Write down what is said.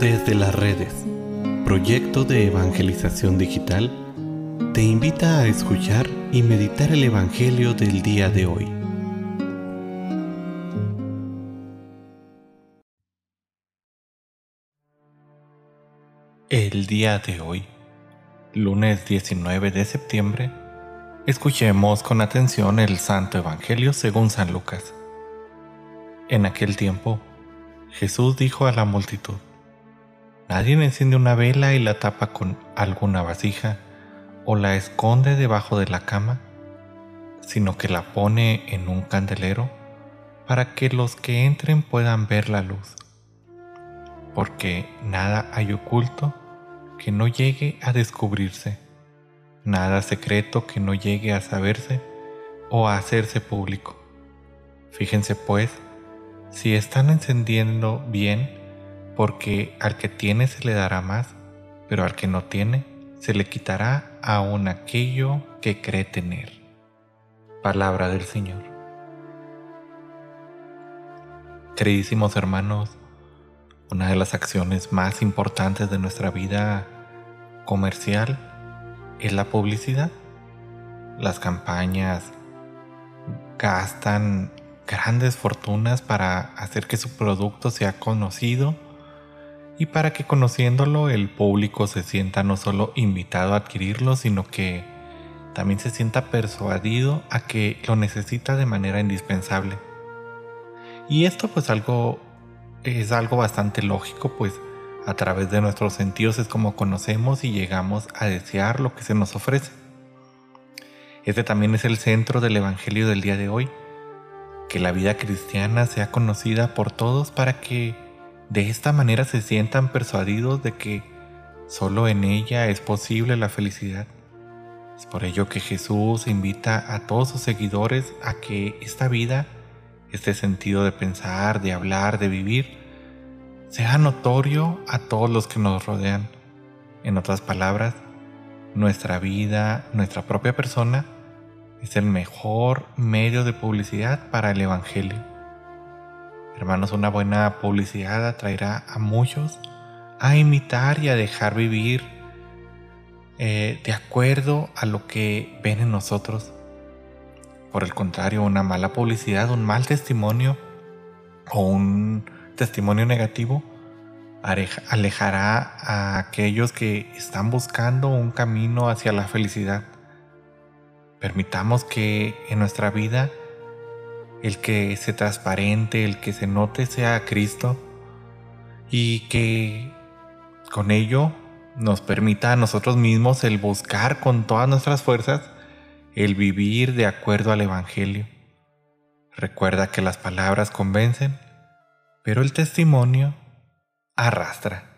Desde las redes, proyecto de evangelización digital, te invita a escuchar y meditar el Evangelio del día de hoy. El día de hoy, lunes 19 de septiembre, escuchemos con atención el Santo Evangelio según San Lucas. En aquel tiempo, Jesús dijo a la multitud, Nadie enciende una vela y la tapa con alguna vasija o la esconde debajo de la cama, sino que la pone en un candelero para que los que entren puedan ver la luz. Porque nada hay oculto que no llegue a descubrirse, nada secreto que no llegue a saberse o a hacerse público. Fíjense pues si están encendiendo bien, porque al que tiene se le dará más, pero al que no tiene se le quitará aún aquello que cree tener. Palabra del Señor. Queridísimos hermanos, una de las acciones más importantes de nuestra vida comercial es la publicidad. Las campañas gastan grandes fortunas para hacer que su producto sea conocido y para que conociéndolo el público se sienta no solo invitado a adquirirlo, sino que también se sienta persuadido a que lo necesita de manera indispensable. Y esto pues algo es algo bastante lógico, pues a través de nuestros sentidos es como conocemos y llegamos a desear lo que se nos ofrece. Este también es el centro del Evangelio del día de hoy, que la vida cristiana sea conocida por todos para que de esta manera se sientan persuadidos de que solo en ella es posible la felicidad. Es por ello que Jesús invita a todos sus seguidores a que esta vida, este sentido de pensar, de hablar, de vivir, sea notorio a todos los que nos rodean. En otras palabras, nuestra vida, nuestra propia persona, es el mejor medio de publicidad para el Evangelio. Hermanos, una buena publicidad atraerá a muchos a imitar y a dejar vivir eh, de acuerdo a lo que ven en nosotros. Por el contrario, una mala publicidad, un mal testimonio o un testimonio negativo alejará a aquellos que están buscando un camino hacia la felicidad. Permitamos que en nuestra vida el que se transparente, el que se note sea Cristo y que con ello nos permita a nosotros mismos el buscar con todas nuestras fuerzas el vivir de acuerdo al Evangelio. Recuerda que las palabras convencen, pero el testimonio arrastra.